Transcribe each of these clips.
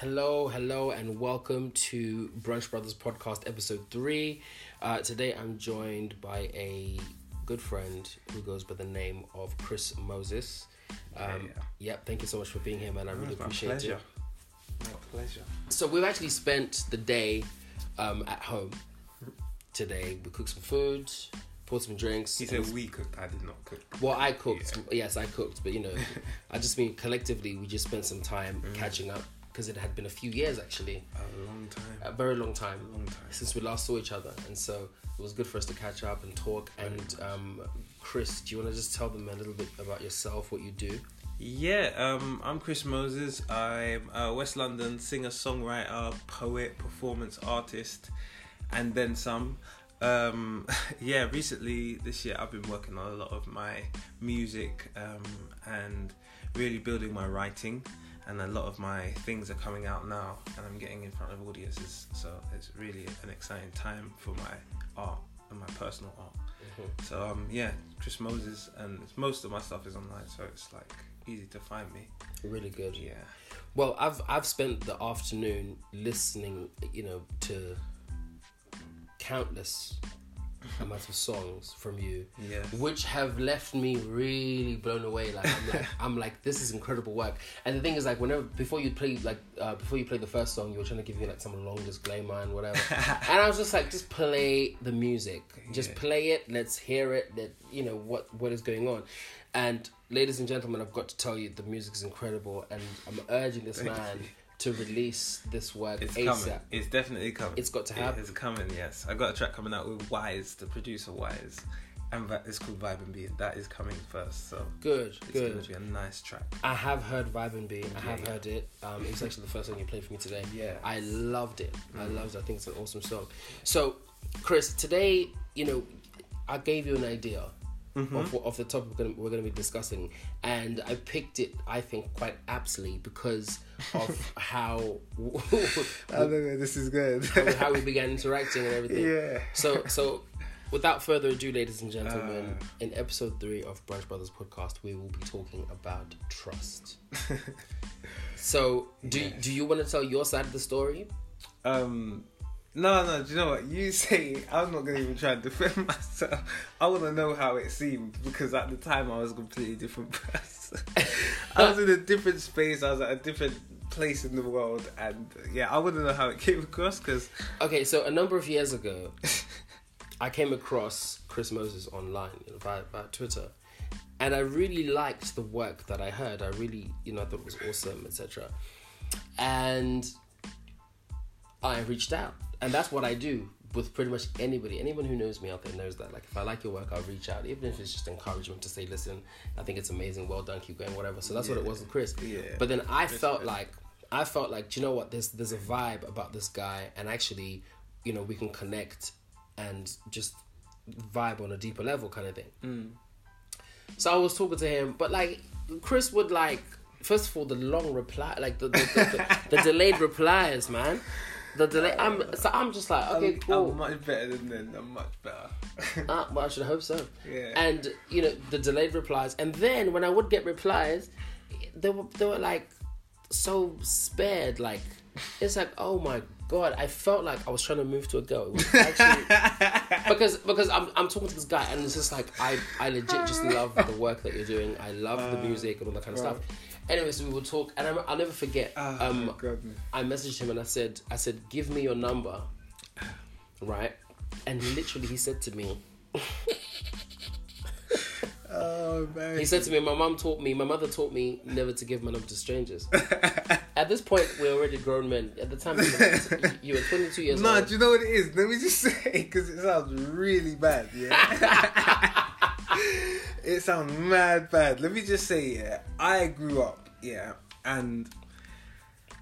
Hello, hello, and welcome to Brunch Brothers Podcast, episode three. Uh, today I'm joined by a good friend who goes by the name of Chris Moses. Um, yeah. Yep, thank you so much for being here, man. I really appreciate pleasure. it. My pleasure. So we've actually spent the day um, at home today. We cooked some food, poured some drinks. He said we cooked. I did not cook. Well, I cooked. Yes, I cooked, but you know, I just mean collectively, we just spent some time Mm. catching up because it had been a few years actually, A long time. a very long time, A long time. since we last saw each other, and so it was good for us to catch up and talk. And um, Chris, do you want to just tell them a little bit about yourself, what you do? Yeah, um, I'm Chris Moses. I'm a West London singer, songwriter, poet, performance artist, and then some. Um, yeah, recently this year I've been working on a lot of my music um, and really building my writing. And a lot of my things are coming out now, and I'm getting in front of audiences. So it's really an exciting time for my art and my personal art. So um, yeah, Chris Moses, and most of my stuff is online, so it's like easy to find me. Really good. Yeah. Well, I've I've spent the afternoon listening, you know, to countless amounts of songs from you. Yes. which have left me really blown away. Like I'm like I'm like this is incredible work. And the thing is like whenever before you play like uh, before you play the first song, you were trying to give me like some long disclaimer and whatever. and I was just like, just play the music, just Yeah. play it. Let's hear it. That you know what what is going on. And ladies and gentlemen, I've got to tell you the music is incredible, and I'm urging this Thank man you. To release this work It's ASAP. coming. It's definitely coming. It's got to happen. It's coming. Yes, I got a track coming out with Wise, the producer Wise, and that it's called Vibe and Be. That is coming first, so Good, it's good. gonna be a nice track. I have heard Vibe and Be. I have Yeah. heard it. Um, it was actually the first song you played for me today. Yeah. I loved it. I Mm. loved it. I think it's an awesome song. So, Chris, today, you know, I gave you an idea Mm-hmm. of, what- of the topic we're gonna, we're to be discussing, and I picked it, I think, quite aptly because of how I don't know. This is good. how we began interacting and everything. yeah. So, so without further ado, ladies and gentlemen, Uh. in episode three of Brunch Brothers podcast, we will be talking about trust. so, do Yes. do you want to tell your side of the story? Um, no, no. Do you know what you say? I'm not gonna even try and defend myself. I want to know how it seemed because at the time I was a completely different person. I was in a different space. I was at a different place in the world, and yeah, I want to know how it came across because Okay, so a number of years ago, I came across Chris Moses online you know, via, via Twitter, and I really liked the work that I heard. I really, you know, I thought it was awesome, etc. And I reached out, and that's what I do with pretty much anybody. Anyone who knows me out there knows that. Like, if I like your work, I'll reach out, even if it's just encouragement to say, "Listen, I think it's amazing. Well done. Keep going. Whatever." So that's what it was with Chris. Yeah. But then I felt Respect. like I felt like, do you know what? There's there's a vibe about this guy, and actually, you know, we can connect and just vibe on a deeper level, kind of thing. Mm. So I was talking to him, but like Chris would like first of all the long reply, like the, the, the, the delayed replies, man. The delay. I'm so I'm just like okay, I'm, cool. I'm much better than them. I'm much better. Ah, well, I should hope so. Yeah. And you know the delayed replies, and then when I would get replies, they were they were like so spared. Like it's like oh my god, I felt like I was trying to move to a girl. Actually because because I'm I'm talking to this guy, and it's just like I I legit just love the work that you're doing. I love the music and all that kind of right. stuff. Anyways, we would talk, and I'm, I'll never forget. oh um, goodness. I messaged him and I said, I said, give me your number, right? And literally, he said to me, Oh man. he said to me, my mum taught me, my mother taught me never to give my number to strangers. At this point, we're already grown men. At the time, you were, you were 22 years No, old. do you know what it is? Let me just say, because it sounds really bad, yeah? it sounds mad bad. Let me just say, yeah, I grew up, yeah, and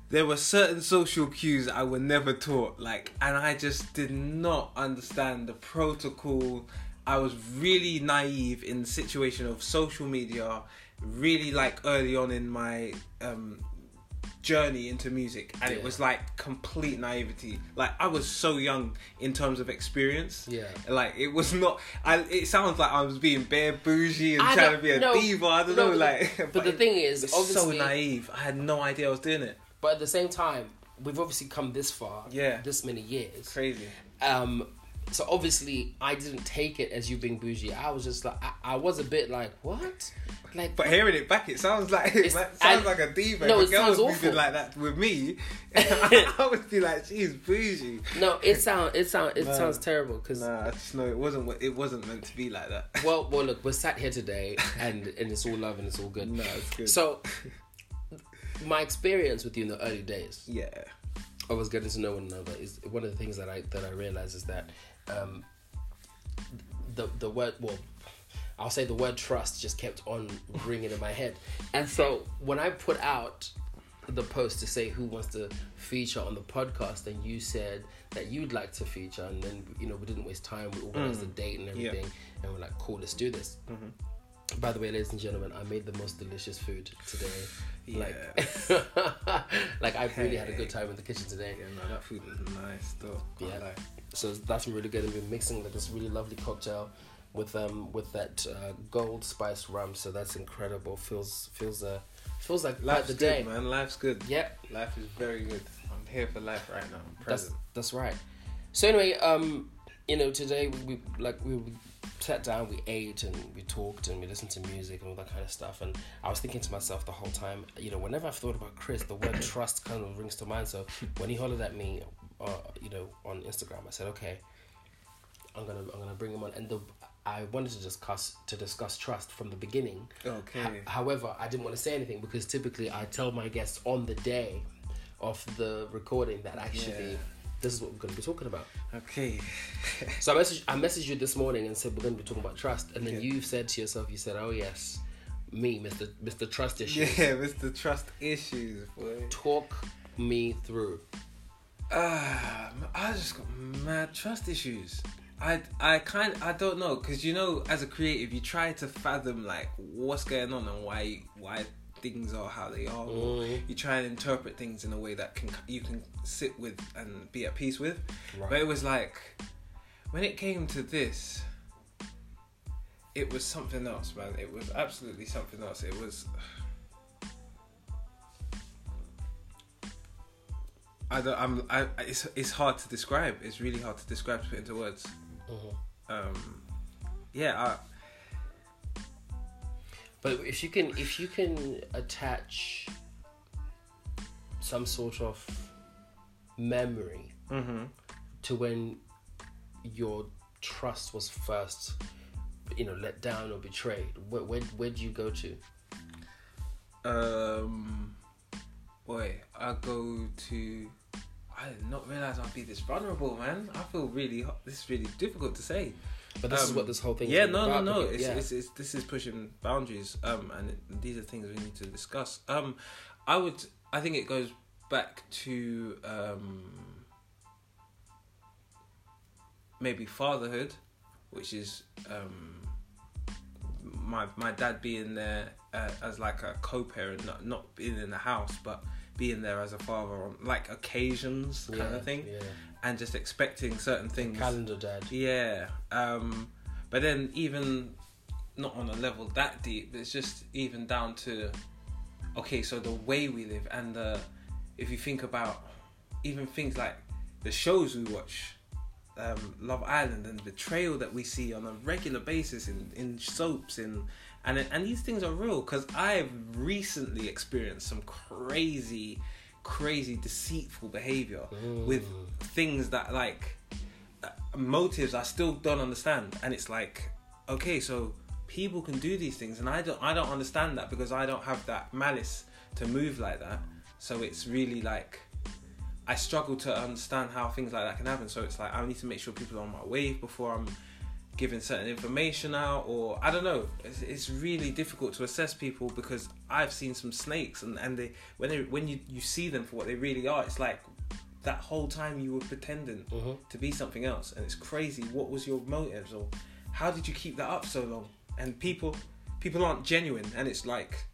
there were certain social cues I were never taught, like, and I just did not understand the protocol. I was really naive in the situation of social media, really like early on in my um, journey into music, and Yeah. it was like complete naivety. Like I was so young in terms of experience. Yeah. Like it was not. I. It sounds like I was being bare bougie and I trying to be a no, diva. I don't no, know. but- Like, but the thing is, it so naive. I had no idea I was doing it. but at the same time, we've obviously come this far. Yeah. This many years. Crazy. Um, so obviously, I didn't take it as you being bougie. I was just like, I, I was a bit like, what? Like, But hearing it back, it sounds like it sounds and- like a diva. No, if it sounds was awful. like that with me, I would be like, "She's bougie." no, it sound it sound it No. sounds terrible because Nah, I just know it wasn't. It wasn't meant to be like that. well, well, look, we're sat here today, and and it's all love and it's all good. No, it's good. So, my experience with you in the early days, yeah, I was getting to know one another, is one of the things that I that I realize is that um, the the word well. I'll say the word trust just kept on ringing in my head. And so when I put out the post to say who wants to feature on the podcast, and you said that you'd like to feature, and then you know we didn't waste time. We organized a date and Yeah. everything, and we're like, cool, let's do this. By the way, ladies and gentlemen, I made the most delicious food today. Like, like I've really had a good time in the kitchen today. yeah. No, that food was nice though. Can't Yeah. So that's really good. And we're mixing like this really lovely cocktail with um with that uh, gold spice rum. So that's incredible. Feels feels uh feels like Life's the good, day. man. Life's good. Yeah, Life is very good. I'm here for life right now. I'm that's present. that's right. So anyway, um, you know, today we, we like we, we sat down, we ate, and we talked, and we listened to music and all that kind of stuff. And I was thinking to myself the whole time, you know, whenever I've thought about Chris, the word trust kind of rings to mind. So when he hollered at me, uh, you know, on Instagram, I said, okay, I'm gonna I'm gonna bring him on, and the I wanted to discuss to discuss trust from the beginning. Okay. Ho- however, I didn't want to say anything because typically I tell my guests on the day of the recording that actually Yeah. this is what we're going to be talking about. Okay. So I messaged, I messaged you this morning and said we're going to be talking about trust, and then Yeah. you said to yourself, you said, "Oh yes, me, Mister Mister Trust Issues." Yeah, Mr. Trust issues, boy. Talk me through. Ah, I just got mad trust issues. I I kind I don't know because you know as a creative you try to fathom like what's going on and why why things are how they are. Mm. You try and interpret things in a way that can you can sit with and be at peace with. Right. But it was like when it came to this, it was something else, man. It was absolutely something else. It was. I don't. I'm. I. It's. It's hard to describe. It's really hard to describe to put into words. Mhm. Um. Yeah. I, But if you can, if you can attach some sort of memory Mm-hmm. to when your trust was first, you know, let down or betrayed, where where where do you go to? Um. Boy, I go to. I did not realize I'd be this vulnerable, man. I feel really. This is really difficult to say. But this is Um, what this whole thing. yeah is no about, no no it's, yeah. it's, it's this is pushing boundaries um and it, these are things we need to discuss um i would i think it goes back to um maybe fatherhood which is um my my dad being there uh, as like a co-parent not not being in the house but being there as a father on like occasions kind Yeah, of thing Yeah. and just expecting certain things Calendar dad. yeah. Um, but then even not on a level that deep, it's just even down to okay, so the way we live and the if you think about even things like the shows we watch, um, Love Island and betrayal that we see on a regular basis in, in soaps in and and these things are real because I've recently experienced some crazy, crazy deceitful behavior with things that like uh, motives I still don't understand, and it's like, okay, so people can do these things, and I don't, I don't understand that because I don't have that malice to move like that. So it's really like, I struggle to understand how things like that can happen. So it's like I need to make sure people are on my wave before I'm giving certain information out, or I don't know. It's, it's really difficult to assess people because I've seen some snakes, and and they when they when you you see them for what they really are, it's like that whole time you were pretending Mhm. to be something else and it's crazy what was your motives or how did you keep that up so long and people people aren't genuine and it's like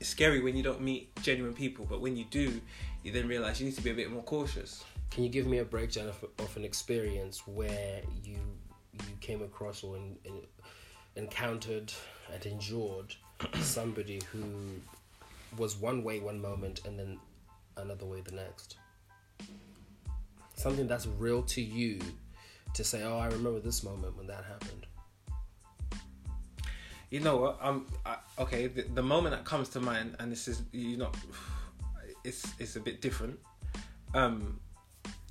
it's scary when you don't meet genuine people but when you do you then realize you need to be a bit more cautious Can you give me a breakdown of, of an experience where you you came across or in, in, encountered and endured somebody who was one way one moment and then another way the next. Something that's real to you to say, oh, I remember this moment when that happened. You know what? Um, I, okay. The, the moment that comes to mind, and this is you're know, it's it's a bit different. Um,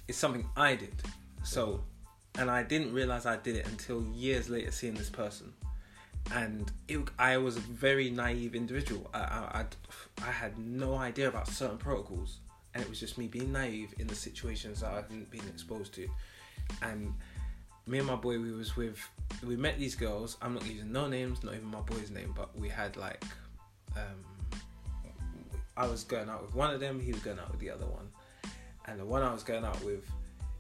it's something I did. So, and I didn't realize I did it until years later, seeing this person. And it, I was a very naive individual. I, I, I, I had no idea about certain protocols, and it was just me being naive in the situations that I hadn't been exposed to. And me and my boy, we was with, we met these girls. I'm not using no names, not even my boy's name, but we had like, um, I was going out with one of them, he was going out with the other one, and the one I was going out with,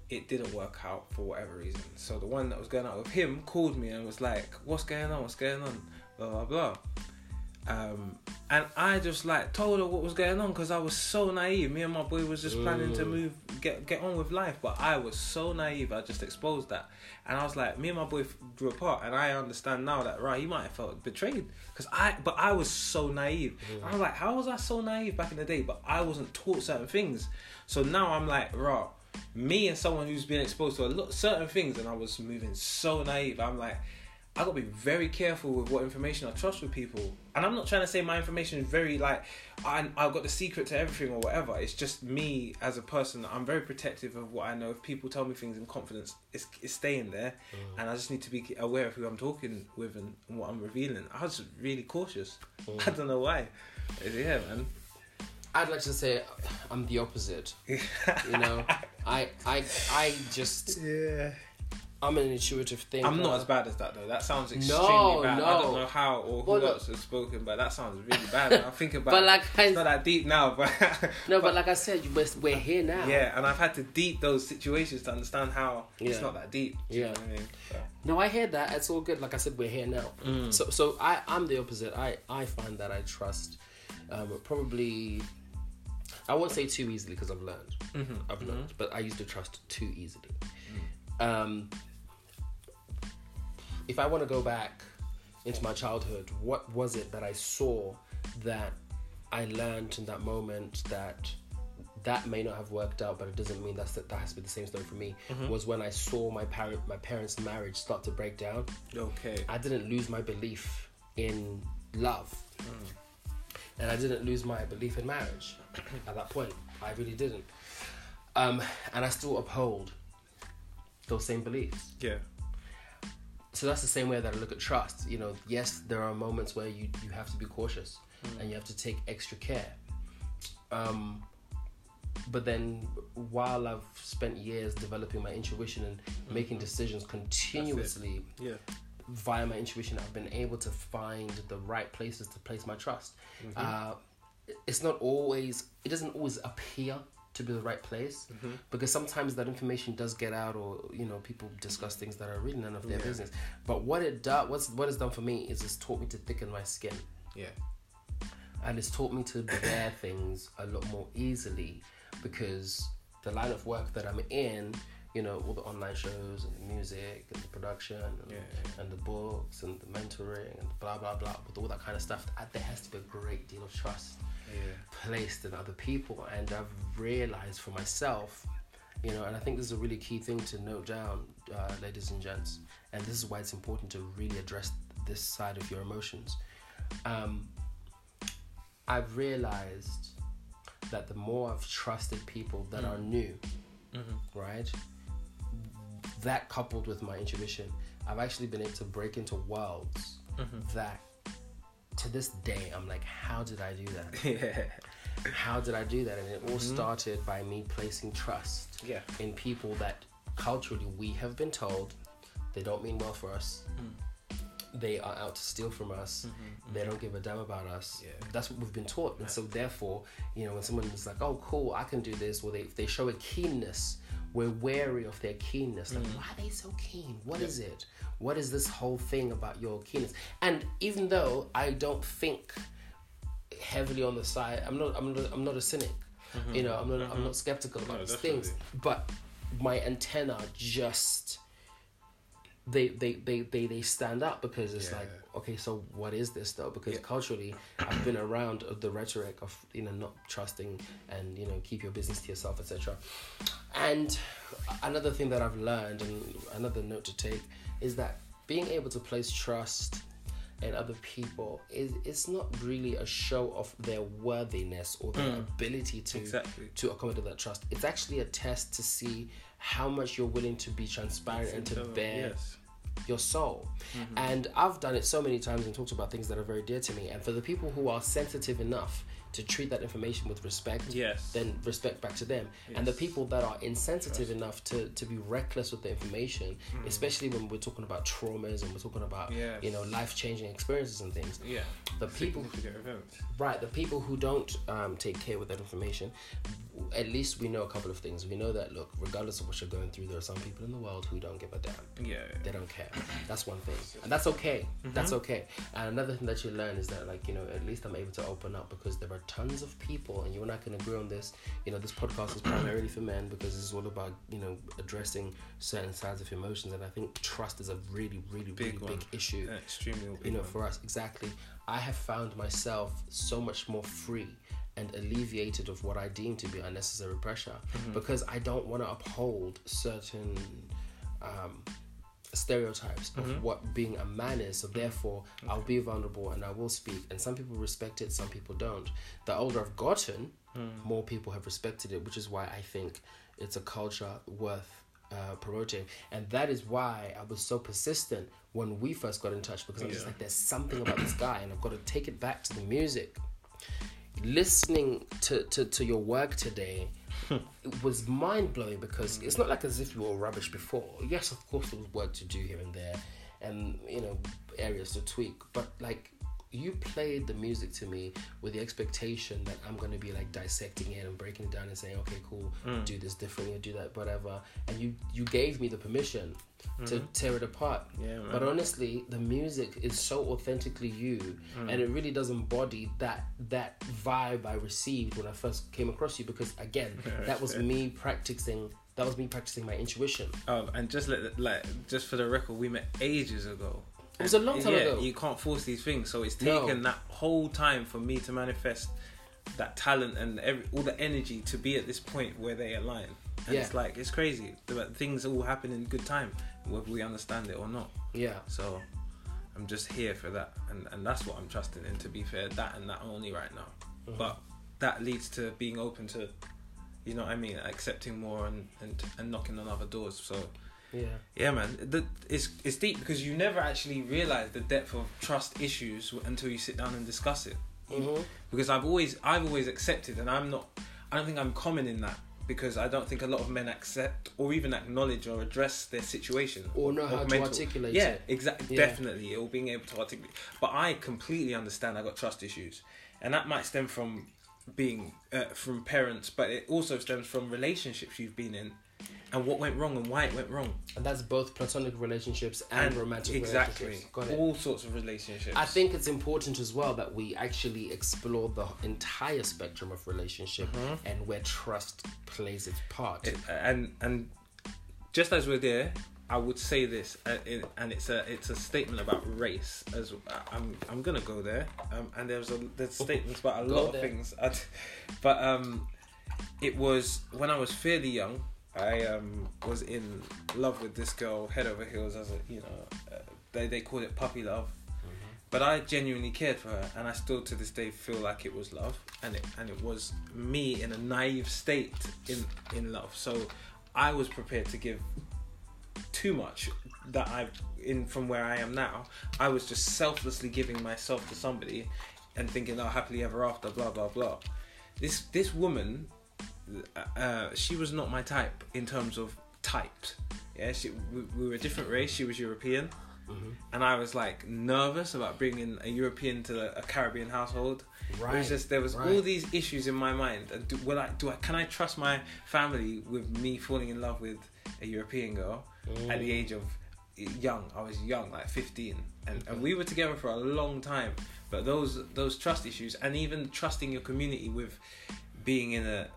it didn't work out for whatever reason. So the one that was going out with him called me and was like, "What's going on? What's going on?" Blah blah blah. Um, and I just like told her what was going on because I was so naive. Me and my boy was just planning to Mm. move, get get on with life, but I was so naive. I just exposed that, and I was like, me and my boy grew apart, and I understand now that right, he might have felt betrayed because I, but I was so naive. I was like, how was I so naive back in the day? But I wasn't taught certain things, so now I'm like, right, Me and someone who's been exposed to a lot certain things, and I was moving so naive. I'm like, I gotta be very careful with what information I trust with people. And I'm not trying to say my information is very like I I've got the secret to everything or whatever. It's just me as a person. I'm very protective of what I know. If people tell me things in confidence, it's, it's staying there, mm. and I just need to be aware of who I'm talking with and, and what I'm revealing. I was really cautious. Mm. I don't know why. Yeah, man. I'd like to say I'm the opposite. You know, I I I just Yeah. I'm an intuitive thinker. I'm not as bad as that though. That sounds extremely No, bad. I don't know how or who Well, else has spoken, but that sounds really bad. I think about But it. like I, it's not that deep now, but no, but like I said, we're, we're here now. yeah, and I've had to deep those situations to understand how it's not that deep. Yeah. I mean? So, No, I hear that. It's all good. Like I said, we're here now. Mm. So, so I, I'm the opposite. I, I find that I trust, um, probably, I won't say too easily because I've learned. Mm-hmm. I've learned, but I used to trust too easily. Um, if I want to go back into my childhood, what was it that I saw that I learned in that moment that that may not have worked out, but it doesn't mean that's that, that has to be the same story for me. Was when I saw my parent my parents' marriage start to break down. okay. I didn't lose my belief in love. And I didn't lose my belief in marriage at that point. I really didn't. Um, and I still uphold those same beliefs. Yeah. So that's the same way that I look at trust. You know, yes, there are moments where you, you have to be cautious and you have to take extra care. Um, but then while I've spent years developing my intuition and making decisions continuously Yeah. via my intuition, I've been able to find the right places to place my trust. Uh, it's not always, it doesn't always appear to be the right place mm-hmm. because sometimes that information does get out, or you know, people discuss things that are really none of their Yeah. business. But what it does, what's what it's done for me is it's taught me to thicken my skin, Yeah. and it's taught me to bear things a lot more easily because the line of work that I'm in, you know, all the online shows and the music and the production and, Yeah, and the books and the mentoring and blah blah blah, with all that kind of stuff, there has to be a great deal of trust Yeah. placed in other people, and I've realized for myself, you know, and I think this is a really key thing to note down, uh, ladies and gents, and this is why it's important to really address this side of your emotions. Um, I've realized that the more I've trusted people that are new, Mm-hmm. right? That coupled with my intuition, I've actually been able to break into worlds Mm-hmm. that to this day I'm like, how did I do that? Yeah. How did I do that? And it all Mhm. started by me placing trust Yeah. in people that culturally we have been told they don't mean well for us. Mm. They are out to steal from us. Mm-hmm. Mm-hmm. They don't give a damn about us. Yeah. That's what we've been taught. And so therefore, you know, when someone is like, "Oh, cool, I can do this," or they they show a keenness, we're wary of their keenness. Like, mm. why are they so keen? What is it? What is this whole thing about your keenness? And even though I don't think heavily on the side, I'm not. I'm not. I'm not a cynic. Mm-hmm. You know, I'm not. I'm mm-hmm. not skeptical about No, these things. But my antenna just they they they they, they stand up because it's Yeah. like okay so what is this though because Yeah. culturally i've been around the rhetoric of you know not trusting and you know keep your business to yourself etc and another thing that i've learned and another note to take is that being able to place trust in other people is it's not really a show of their worthiness or their mm. ability to Exactly. to accommodate that trust it's actually a test to see how much you're willing to be transparent and to bear yes. Your soul. And I've done it so many times and talked about things that are very dear to me. And for the people who are sensitive enough to treat that information with respect, Yes. then respect back to them. And the people that are insensitive enough to, to be reckless with the information, especially when we're talking about traumas and we're talking about Yes. you know life changing experiences and things. Yeah. The people Right, the people who don't um, take care with that information, at least we know a couple of things. We know that look, regardless of what you're going through, there are some people in the world who don't give a damn. Yeah. They don't care. That's one thing, and that's okay. That's mm-hmm. okay. And another thing that you learn is that, like you know, at least I'm able to open up because there are tons of people, and you and I can agree on this. You know, this podcast is primarily for men because it's all about you know addressing certain sides of emotions, and I think trust is a really, really, Big really one. big issue An extremely you know one. for us exactly i have found myself so much more free and alleviated of what i deem to be unnecessary pressure Mm-hmm. because i don't want to uphold certain um, stereotypes Mm-hmm. of what being a man is so therefore i'll be vulnerable and i will speak and some people respect it some people don't the older i've gotten Hmm. more people have respected it which is why i think it's a culture worth uh, promoting and that is why i was so persistent when we first got in touch because i'm just like there's something about this guy and i've got to take it back to the music listening to, to, to your work today it was mind blowing because it's not like as if you were rubbish before. Yes, of course, there was work to do here and there, and you know areas to tweak. But like you played the music to me with the expectation that I'm gonna be like dissecting it and breaking it down and saying, okay, cool, do this differently, do that, whatever. And you you gave me the permission to tear it apart. Yeah, man. But honestly, the music is so authentically you, and it really does embody that that vibe I received when I first came across you. Because again, that was me practicing. That was me practicing my intuition. Um, and just let, like just for the record, we met ages ago. It was a long time yeah, ago. You can't force these things, so it's No. taken that whole time for me to manifest that talent and every, all the energy to be at this point where they align. And Yeah. it's like it's crazy. Things all happen in good time, whether we understand it or not. Yeah, So I'm just here for that, and and that's what I'm trusting in. To be fair, that and that only right now. Mm-hmm. But that leads to being open to, you know what I mean, accepting more and and and knocking on other doors. So yeah, yeah, man, the, it's it's deep because you never actually realize the depth of trust issues until you sit down and discuss it. hmm Because I've always I've always accepted, and I'm not. I don't think I'm common in that because I don't think a lot of men accept or even acknowledge or address their situation Or know how to articulate Yeah, exactly, Yeah. definitely, or being able to articulate. But I completely understand I got trust issues, and that might stem from being uh, from parents, but it also stems from relationships you've been in, and what went wrong and why it went wrong. and that's both platonic relationships and, romantic exactly all sorts of relationships. I think it's important as well that we actually explore the entire spectrum of relationship and where trust plays its part. It- and and just as we're there, I would say this, uh, in, and it's a it's a statement about race. As I'm I'm gonna go there, um, and there's a there's statements about a Go lot there. of things. I'd- but um, it was when I was fairly young. I um was in love with this girl head over heels as a you know uh, they they call it puppy love. But I genuinely cared for her, and I still to this day feel like it was love, and it and it was me in a naive state in in love. So I was prepared to give too much that I in from where I am now. I was just selflessly giving myself to somebody, and thinking, "Oh, happily ever after," blah blah blah. This this woman, Uh, uh, she was not my type in terms of types. Yeah, she we, we were a different race. She was European mm-hmm. and I was like nervous about bringing a European to a Caribbean household. Right. It was just there was all these issues in my mind. And do, will I do I can I trust my family with me falling in love with a European girl at the mm. age of young? I was young, like fifteen, and, and we were together for a long time. But those those trust issues, and even trusting your community with being in a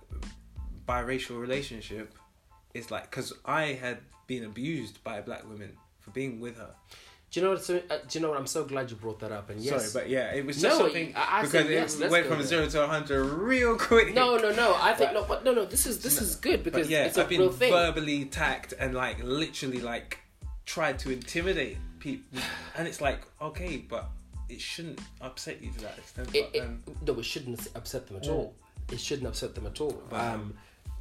biracial relationship, is like because I had been abused by a black woman for being with her. Do you know what? So, uh, do you know what? I'm so glad you brought that up. And yes, Sorry, but yeah, it was just No, something I- I because it yes, went from there. zero to hundred real quick. no, no, no. I think But- no, but no, no. This is this is good because yeah, it's a I've been real thing. verbally attacked and like literally like tried to intimidate people, and it's like okay, but it shouldn't upset you to that extent. it, but it, no, it shouldn't upset them at all. It shouldn't upset them at all. But, Um,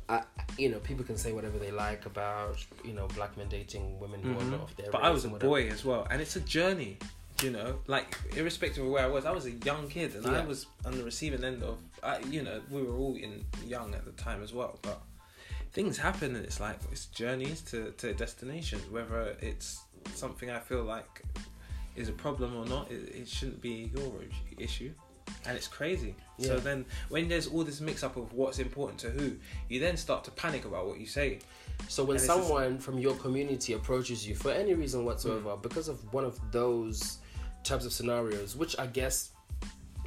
I, you know, people can say whatever they like about you know black men dating women who are Mhm. not of their but I was a boy as well, and it's a journey. You know, like irrespective of where I was, I was a young kid, and I was on the receiving end of. I, you know, we were all in young at the time as well, but things happen, and it's like it's journeys to to destinations. Whether it's something I feel like is a problem or not, it, it shouldn't be your issue, and it's crazy. So then, when there's all this mix up of what's important to who, you then start to panic about what you say. So when And it's just- someone from your community approaches you for any reason whatsoever, Hmm. because of one of those types of scenarios, which I guess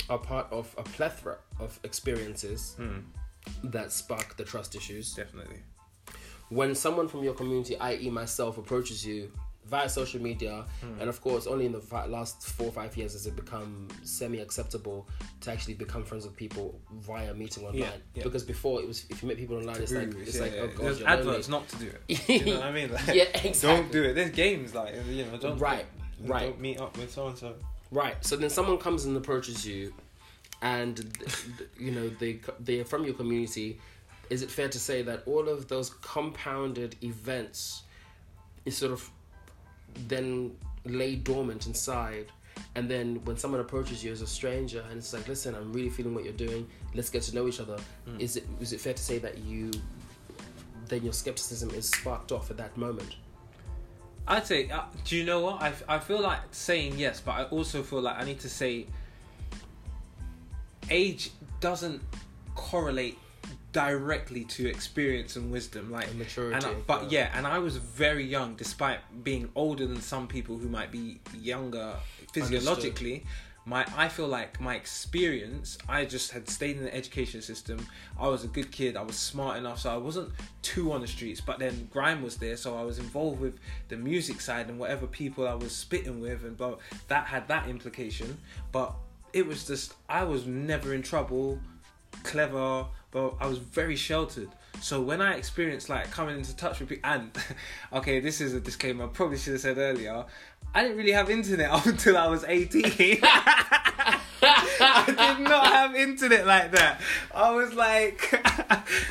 are part of a plethora of experiences Mm, that spark the trust issues. definitely. When someone from your community, i.e., myself, approaches you via social media, Hmm. and of course, only in the last four or five years has it become semi-acceptable to actually become friends with people via meeting online. Yeah, yeah. Because before it was, if you met people online, it's like it's yeah, like oh god, There's adverts not to do it. Do you know what I mean? Like, yeah, exactly. Don't do it. There's games like you know. Don't Right, don't, right. Don't meet up with so and so. Right. So then someone comes and approaches you, and you know they they're from your community. Is it fair to say that all of those compounded events is sort of then lay dormant inside? And then when someone approaches you as a stranger and it's like, listen, I'm really feeling what you're doing. Let's get to know each other. Is it is it fair to say that you then your skepticism is sparked off at that moment? I'd say. Uh, do you know what? I, I feel like saying yes, but I also feel like I need to say. Age doesn't correlate directly to experience and wisdom, like And maturity, And I, but yeah. yeah, and I was very young, despite being older than some people who might be younger physiologically. My, I feel like my experience. I just had stayed in the education system. I was a good kid. I was smart enough, so I wasn't too on the streets. But then grime was there, so I was involved with the music side and whatever people I was spitting with, and blah. That had that implication. But it was just I was never in trouble, clever, but I was very sheltered. So when I experienced like coming into touch with people, and okay, this is a disclaimer. I probably should have said earlier. I didn't really have internet until I was eighteen. I did not have internet like that. I was like,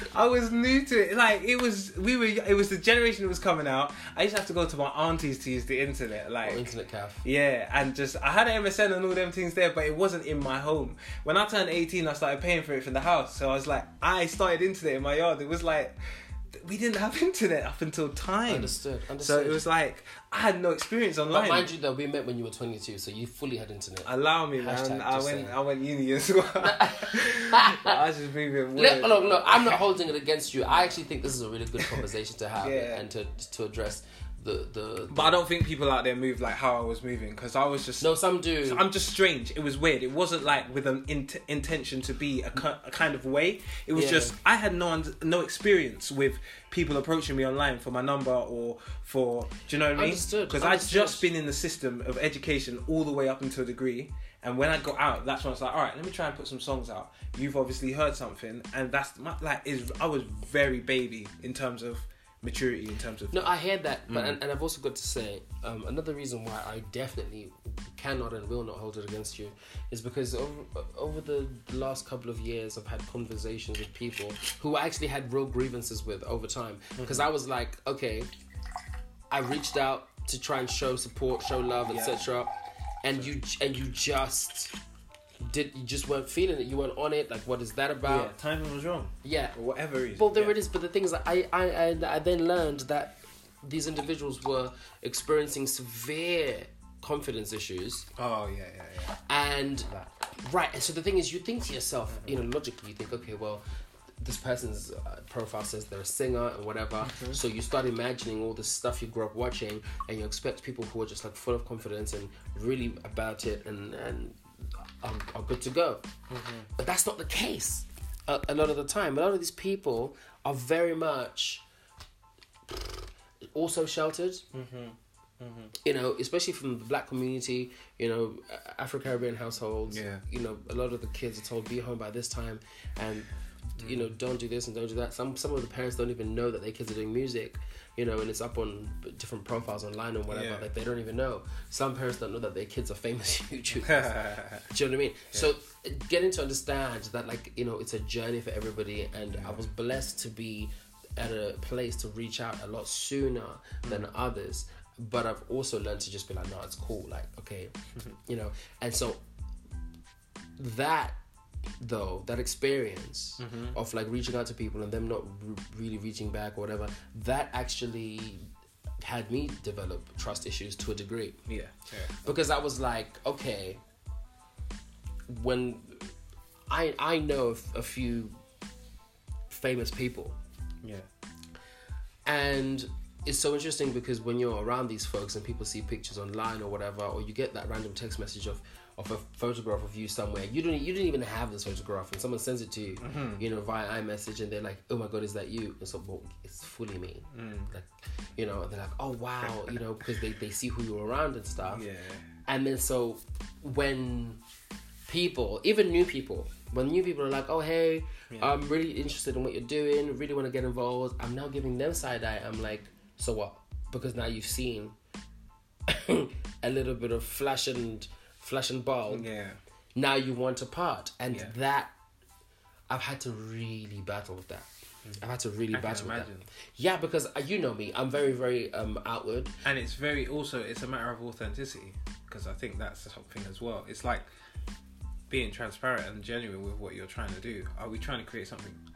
I was new to it. Like it was, we were. It was the generation that was coming out. I used to have to go to my aunties to use the internet. Like internet cafe? yeah, and just I had an MSN and all them things there, but it wasn't in my home. When I turned eighteen, I started paying for it from the house. So I was like, I started internet in my yard. It was like we didn't have internet up until time. Understood. Understood. So it was like I had no experience But online. mind you, though, we met when you were 22, so you fully had internet. Allow me, man. I went. saying. I went uni as well. I was just moving. Look, look, look, I'm not holding it against you. I actually think this is a really good conversation to have Yeah. and to to address the, the, But I don't think people out there move like how I was moving because I was just. No, some do. I'm just strange. It was weird. It wasn't like with an int- intention to be a, ki- a kind of way. It was Yeah. just I had no un- no experience with people approaching me online for my number or for do you know what I mean? Because I'd just been in the system of education all the way up until a degree, and when I got out, that's when I was like, all right, let me try and put some songs out. You've obviously heard something, and that's my, like is I was very baby in terms of maturity in terms of No, I hear that, but Mm. and, and I've also got to say um, another reason why I definitely cannot and will not hold it against you is because over over the last couple of years I've had conversations with people who I actually had real grievances with over time because Mm-hmm. I was like, okay, I reached out to try and show support, show love, Yeah. etc., and you and you just did you just weren't feeling it, you weren't on it. Like, what is that yeah, about? timing was wrong Yeah, for whatever reason. well, there yeah. it is. But the thing is, I, I, I, I then learned that these individuals were experiencing severe confidence issues, Oh yeah, yeah, yeah. and right. And so the thing is, you think to yourself, you know, logically, you think, okay, well, this person's uh, profile says they're a singer and whatever. So you start imagining all this stuff you grew up watching, and you expect people who are just like full of confidence and really about it and and are, are good to go. Mm-hmm. But that's not the case. A, a lot of the time, a lot of these people are very much also sheltered. Mm-hmm. Mm-hmm. You know, especially from the black community, you know, Afro Caribbean households. Yeah. You know, a lot of the kids are told be home by this time, and you know, don't do this and don't do that. Some some of the parents don't even know that their kids are doing music, you know, and it's up on different profiles online and whatever. Yeah. Like they don't even know. Some parents don't know that their kids are famous YouTubers. Do you know what I mean? So getting to understand that, like, you know, it's a journey for everybody, and I was blessed to be at a place to reach out a lot sooner than others. But I've also learned to just be like, no, it's cool. Like, okay, you know, and so that though that experience mm-hmm. of like reaching out to people and them not r- really reaching back or whatever that actually had me develop trust issues to a degree yeah, yeah. because I was like, okay, when I I know a few famous people, Yeah. and it's so interesting because when you're around these folks and people see pictures online or whatever, or you get that random text message of of a photograph of you somewhere, you don't you didn't even have this photograph, and someone sends it to you, mm-hmm. you know, via iMessage, and they're like, oh my god, is that you? And so, well, it's fully me, mm. like, you know, they're like, oh wow, you know, because they they see who you're around and stuff, Yeah. and then so when people, even new people, when new people are like, "Oh hey, I'm really interested in what you're doing, really want to get involved," I'm now giving them side eye. I'm like, "So what?" Because now you've seen a little bit of flash and flash and bulb. Yeah. Now you want a part, and Yeah. that I've had to really battle with that. I've had to really I battle with that. Yeah, because uh, you know me, I'm very, very um outward. And it's very also it's a matter of authenticity because I think that's something as well. It's like being transparent and genuine with what you're trying to do. Are we trying to create something in,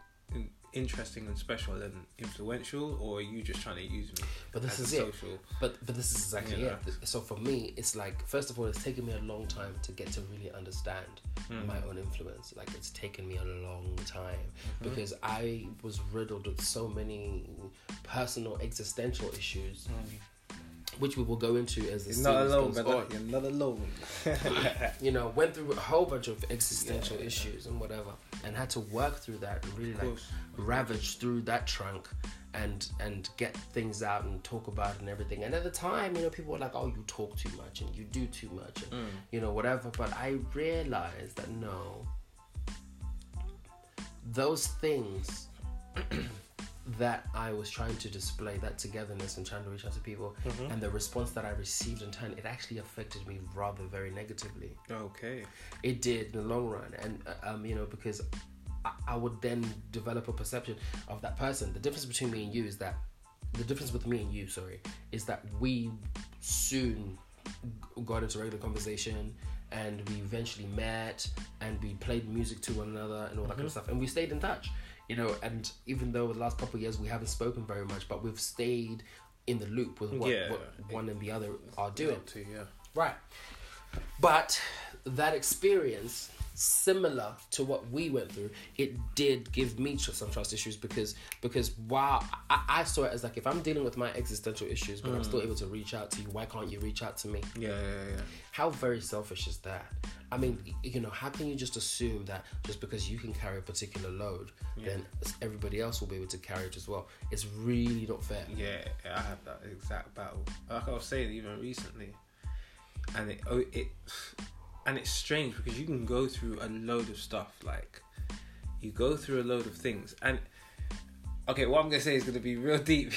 interesting and special and influential, or are you just trying to use me? But this is it. social? But but this is exactly Yeah. it. So for me, it's like first of all, it's taken me a long time to get to really understand Hmm. my own influence. Like it's taken me a long time Mm-hmm. because I was riddled with so many personal existential issues, which we will go into as the. You're not alone, goes brother. on. You're not alone. You know, went through a whole bunch of existential issues and whatever, and had to work through that and really like ravage through that trunk and and get things out and talk about it and everything. And at the time, you know, people were like, "Oh, you talk too much and you do too much," and mm. you know, whatever. But I realized that no, those things that I was trying to display, that togetherness and trying to reach out to people, and the response that I received in turn, it actually affected me rather very negatively. Okay. it did in the long run. And uh, um you know because I, I would then develop a perception of that person. The difference between me and you is that the difference with me and you sorry is that we soon got into regular conversation and we eventually met and we played music to one another and all that kind of stuff. And we stayed in touch you know and even though the last couple of years we haven't spoken very much but we've stayed in the loop with what, Yeah. what one and the other are doing to yeah. Right. But that experience, similar to what we went through, it did give me some trust issues because because while I, I saw it as like if I'm dealing with my existential issues, but I'm mm. still able to reach out to you, why can't you reach out to me? Yeah, yeah, yeah. How very selfish is that? I mean, you know, how can you just assume that just because you can carry a particular load, then everybody else will be able to carry it as well? It's really not fair. Yeah, I have that exact battle. Like I was saying even recently, and it oh it and it's strange because you can go through a load of stuff. Like you go through a load of things, and okay, what I'm gonna say is gonna be real deep,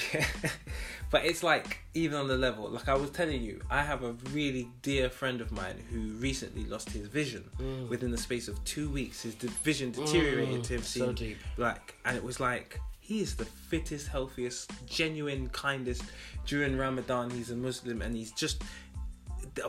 but it's like even on the level. Like I was telling you, I have a really dear friend of mine who recently lost his vision within the space of two weeks. His vision deteriorated to him Mm. so deep. like and it was like he is the fittest healthiest genuine kindest during ramadan he's a muslim and he's just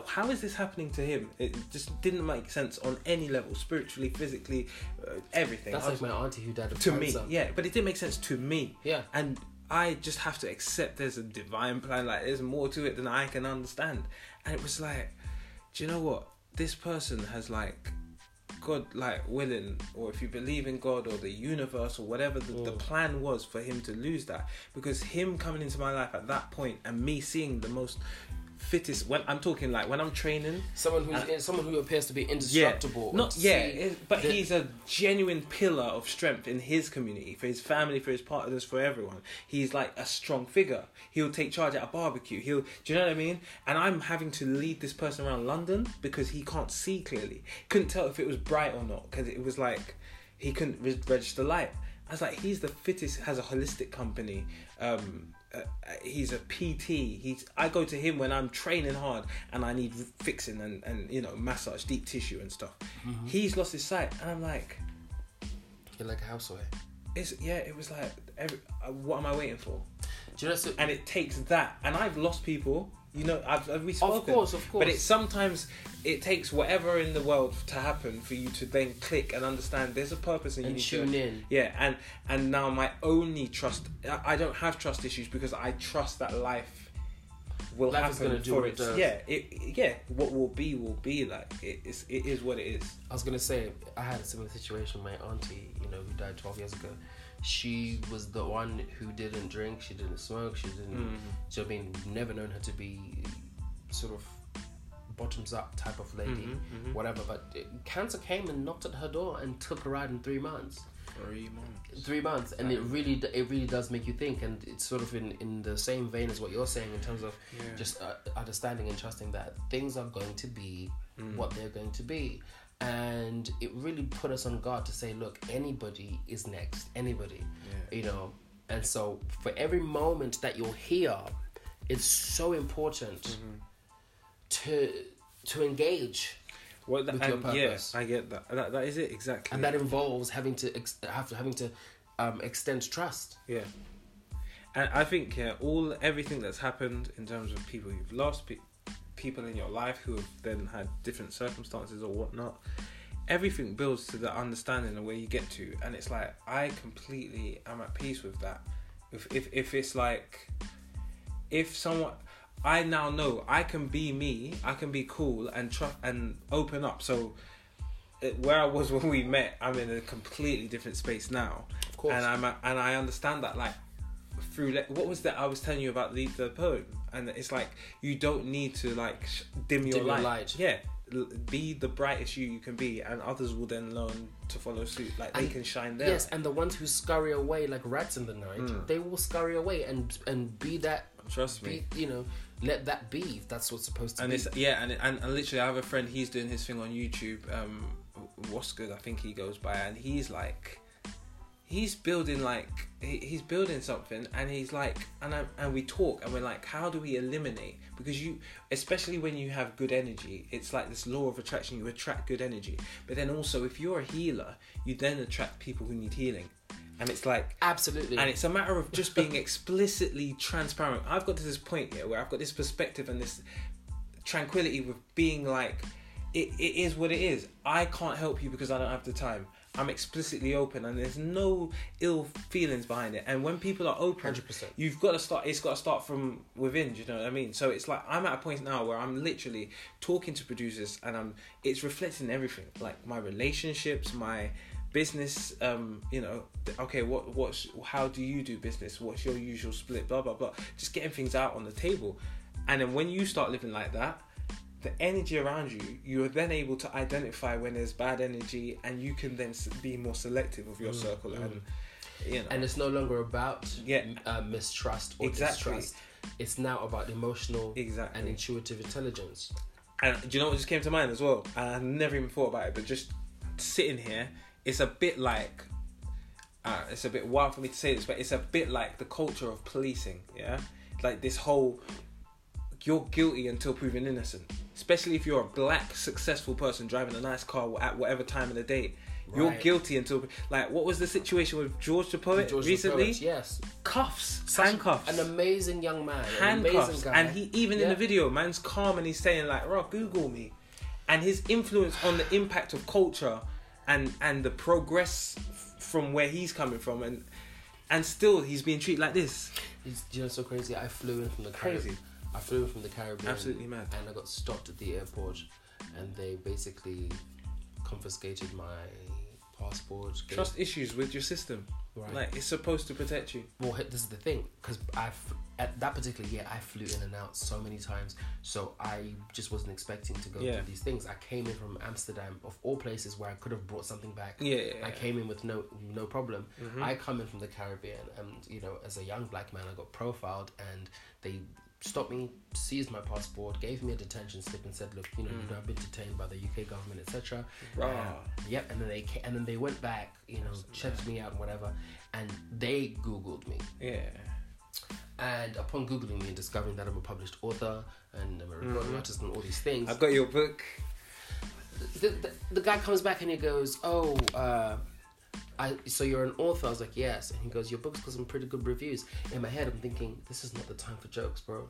how is this happening to him it just didn't make sense on any level spiritually physically uh, everything That's like my auntie who died of to me yeah but it didn't make sense to me Yeah. and I just have to accept there's a divine plan, like there's more to it than I can understand. And it was like, do you know what? This person has like God like willing, or if you believe in God or the universe or whatever the, the plan was for him to lose that. Because him coming into my life at that point and me seeing the most fittest. When I'm talking like when I'm training, Someone who's someone who appears to be indestructible. not yeah, it- but the- he's a genuine pillar of strength in his community, for his family, for his partners, for everyone. He's like a strong figure. He'll take charge at a barbecue. He'll, do you know what I mean? And I'm having to lead this person around London because he can't see clearly. Couldn't tell if it was bright or not because it was like he couldn't re- register light. I was like, he's the fittest. Has a holistic company. Um, uh, he's a PT. He's. I go to him when I'm training hard and I need fixing and, and you know massage deep tissue and stuff. Mm-hmm. He's lost his sight, and I'm like, You're like a houseway. it's yeah. It was like, every, uh, what am I waiting for? Do you know? So, And it takes that, and I've lost people. You know, I've, I've we spoken. of course, of course. But it's sometimes it takes whatever in the world to happen for you to then click and understand there's a purpose and you need tune to in. yeah and and now my only trust I- don't have trust issues because I trust that life will Life is happen for it does. yeah it yeah what will be will be like it is it is what it is I was gonna say I had a similar situation. with My auntie, you know, who died twelve years ago. She was the one who didn't drink. She didn't smoke. She didn't. Mm. So I mean, never known her to be sort of bottoms up type of lady, Mhm, mhm. whatever. But it, cancer came and knocked at her door and took her out in three months. three months Three months, and it really, it really does make you think. And it's sort of in in the same vein as what you're saying in terms of yeah just uh, understanding and trusting that things are going to be Mm. what they're going to be. And it really put us on guard to say, look, anybody is next. Anybody, yeah you know. And so, for every moment that you're here, it's so important Mm-hmm. to to engage, Well, that, with your purpose. yeah, I get that. that. That is it exactly. and that involves having to ex- have to having to um, extend trust. Yeah, and I think yeah, all everything that's happened in terms of people you've lost, pe- people in your life who have then had different circumstances or whatnot. Everything builds to the understanding of where you get to, and it's like I completely am at peace with that. If if if it's like, if someone, I now know I can be me, I can be cool and trust and open up. So, where I was when we met, I'm in a completely different space now Of course, and I'm and I understand that like through le- what was that I was telling you about the the poem and it's like you don't need to like sh- dim your Dim your light. light. yeah l- be the brightest you you can be and others will then learn to follow suit like they And- can shine there yes, and the ones who scurry away like rats in the night, Mm. they will scurry away and and be that trust me be you know let that be that's what's supposed to and be it's yeah and, and and literally I have a friend he's doing his thing on YouTube um what's good I think he goes by and he's like he's building like he's building something and he's like and I, and we talk and we're like how do we eliminate because you especially when you have good energy it's like this law of attraction you attract good energy but then also if you're a healer you then attract people who need healing and it's like absolutely and it's a matter of just being explicitly transparent. I've got to this point here where I've got this perspective and this tranquility with being like, it, it is what it is. I can't help you because I don't have the time. I'm explicitly open and there's no ill feelings behind it. And when people are open, hundred percent. you've got to start it's got to start from within do you know what i mean? So it's like i'm at a point now where i'm literally talking to producers and i'm it's reflecting everything like my relationships my business um you know okay what what's how do you do business? What's your usual split? Blah blah blah. Just getting things out on the table. And then when you start living like that the energy around you you're then able to identify when there's bad energy and you can then be more selective of your Mm, circle mm. and you know And it's no longer about Yeah. uh, mistrust or Exactly. distrust. It's now about emotional exactly and intuitive intelligence. And do you know what just came to mind as well? And I never even thought about it, but just sitting here, it's a bit like. Uh, it's a bit wild for me to say this, but it's a bit like the culture of policing, yeah? Like this whole. You're guilty until proven innocent. Especially if you're a black, successful person driving a nice car at whatever time of the day. You're guilty until. Like, what was the situation with George the Poet George the recently? Poet, yes, Cuffs, Such handcuffs an amazing young man, handcuffs, amazing guy, and he even in the video, man's calm and he's saying like, "Rock, Google me," and his influence on the impact of culture and and the progress from where he's coming from, and and still he's being treated like this. It's you know so crazy. I flew in from the Crazy. I flew from the Caribbean. absolutely mad. and I got stopped at the airport, and they basically confiscated my passport. gave- Trust issues with your system. Right. Like it's supposed to protect you. Well, this is the thing, because I at that particular year I flew in and out so many times, so I just wasn't expecting to go Yeah. through these things. I came in from Amsterdam, of all places where I could have brought something back. Yeah. yeah, yeah. I came in with no no problem. Mhm. I come in from the Caribbean, and you know, as a young black man, I got profiled, and they stopped me, seized my passport, gave me a detention slip, and said, "Look, you know, Mm. you've now been detained by the UK government, etc." Rah. Yep, and then they and then they went back, you know, checked me out, and whatever, and they googled me. Yeah. And upon googling me and discovering that I'm a published author and I'm a recording Mhm. artist and all these things, I've got your book. the, the, the guy comes back and he goes, "Oh, uh, I so you're an author?" I was like, "Yes." And he goes, "Your book's got some pretty good reviews." In my head, I'm thinking, "This is not the time for jokes, bro.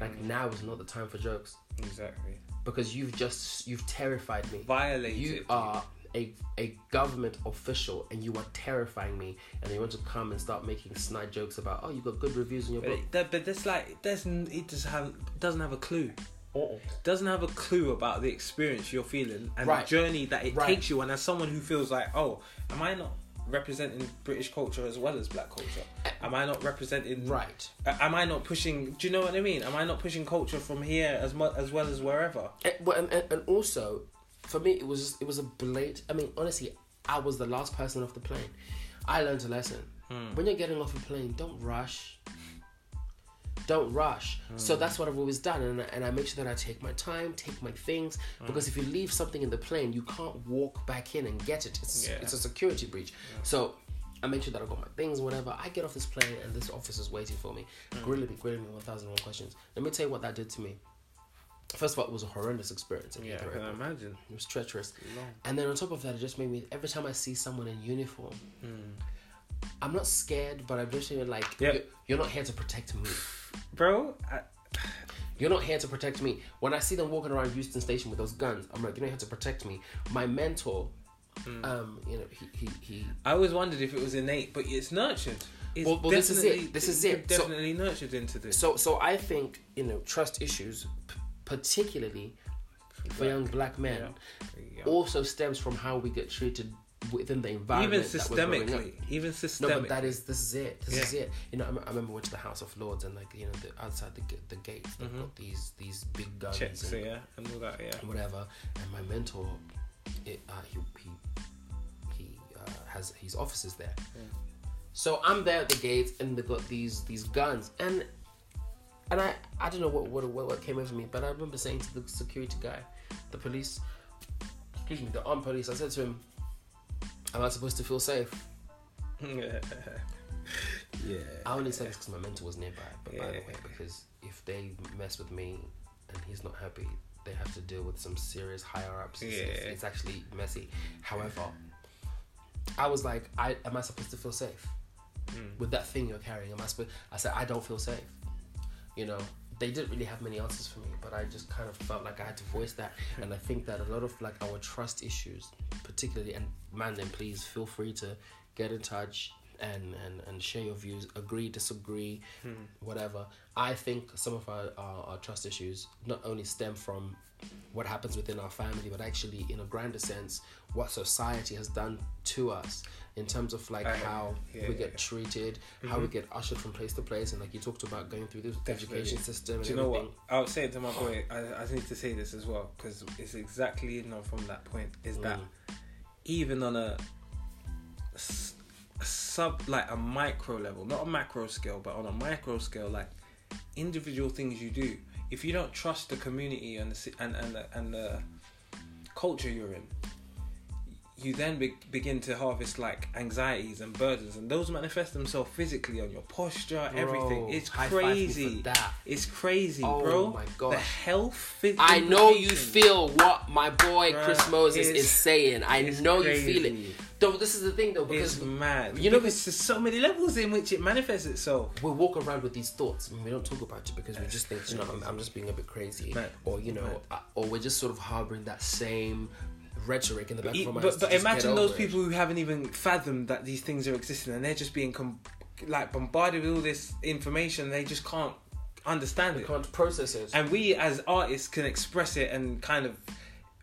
Like Mm. now is not the time for jokes Exactly. because you've just you've terrified me. Violated. You are a a government official and you are terrifying me, and you want to come and start making snide jokes about, "Oh, you got good reviews in your But, book." it, but that's like doesn't. It just have doesn't have a clue. Uh-uh. Doesn't have a clue about the experience you're feeling and Right. the journey that it Right. takes you. And as someone who feels like, oh, am I not representing British culture as well as Black culture? Am I not representing? Right. Am I not pushing? Do you know what I mean? Am I not pushing culture from here as much as well as wherever? And, and, also, for me, it was it was a blade. I mean, honestly, I was the last person off the plane. I learned a lesson. Hmm. When you're getting off a plane, don't rush. Don't rush. So Hmm. that's what I've always done, and I, and I make sure that I take my time, take my things, Hmm. because if you leave something in the plane, you can't walk back in and get it. It's Yeah. it's a security breach. So. I make sure that I've got my things, whatever. I get off this plane and this officer's waiting for me, Hmm. grilling me, grilling me, one thousand one questions. Let me tell you what that did to me. First of all, it was a horrendous experience. Yeah, I can imagine. It was treacherous. Long. And then on top of that, it just made me, every time I see someone in uniform, I'm not scared, but I'm just like, Yeah. you're, you're not here to protect me. Bro, I, You're not here to protect me. When I see them walking around Euston Station with those guns, I'm like, you're not here to protect me. My mentor, Hmm. um, you know, he, he, he I always wondered if it was innate, but it's nurtured. It's Well- well, this is it. definitely- This is you're it. So- Definitely nurtured into this. so, so I think, you know, trust issues, p- particularly for young black men, Yeah. also stems from how we get treated within the environment. even that we're growing systemically, even No, systemically. but that is this is it. This is it. You know, I, I remember went to the House of Lords and like you know, the, outside the the gates, they've Mhm. got these these big guns checks, and yeah, and all that, yeah. whatever. And my mentor, it, uh, he he he uh, has his offices there. Yeah. So I'm there at the gates, and they got these these guns, and and I I don't know what what what, what came over me, but I remember saying to the security guy, the police, excuse me, the armed police. I said to him, "Am I supposed to feel safe?" yeah. I only say this because my mentor was nearby. But by the Yeah. way, because if they mess with me and he's not happy, they have to deal with some serious higher ups. It's, it's, Yeah. it's actually messy. However, I was like, I am I supposed to feel safe Mm. with that thing you're carrying? Am I supposed? I said I don't feel safe. You know, they didn't really have many answers for me, but I just kind of felt like I had to voice that. and I think that a lot of like our trust issues, particularly, and man, then please feel free to get in touch and and and share your views. Agree, disagree, Hmm. whatever. I think some of our, our our trust issues not only stem from what happens within our family, but actually in a grander sense, what society has done to us in terms of like I- how yeah, we get yeah. treated, how we Mhm. get ushered from place to place, and like you talked about going through this Definitely. education system Do you know everything. what? I was saying to my boy, I, I need to say this as well because it's exactly you know from that point is that Mm. even on a sub like a micro level, not a macro scale, but on a micro scale, like individual things you do. If you don't trust the community and the and and the, and the culture you're in, you then be- begin to harvest like anxieties and burdens, and those manifest themselves physically on your posture, everything. It's high five me for crazy. that. It's crazy, Oh bro. my God, The health. I know you feel what my boy Bruh, Chris Moses is saying. I know you feel it. Though this is the thing though, because It's mad. you know- because there's so many levels in which it manifests itself. we walk around with these thoughts and we don't talk about it because we just think, you know, I'm, I'm just being a bit crazy, Mad. or you know, Mad. uh, or we're just sort of harboring that same rhetoric in the back But, of our minds. but, but imagine those it. people who haven't even fathomed that these things are existing and they're just being com- like bombarded with all this information. They just can't understand They it. can't process it. And we as artists can express it and kind of